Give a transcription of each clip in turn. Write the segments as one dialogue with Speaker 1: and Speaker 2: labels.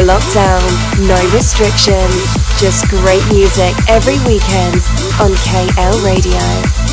Speaker 1: no lockdown, no restrictions, just great music every weekend on KL Radio.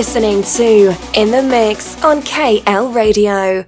Speaker 1: Listening to In the Mix on KL Radio.